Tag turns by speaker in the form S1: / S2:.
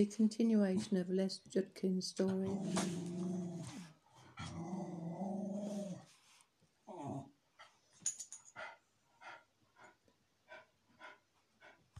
S1: A continuation of Les Judkins story.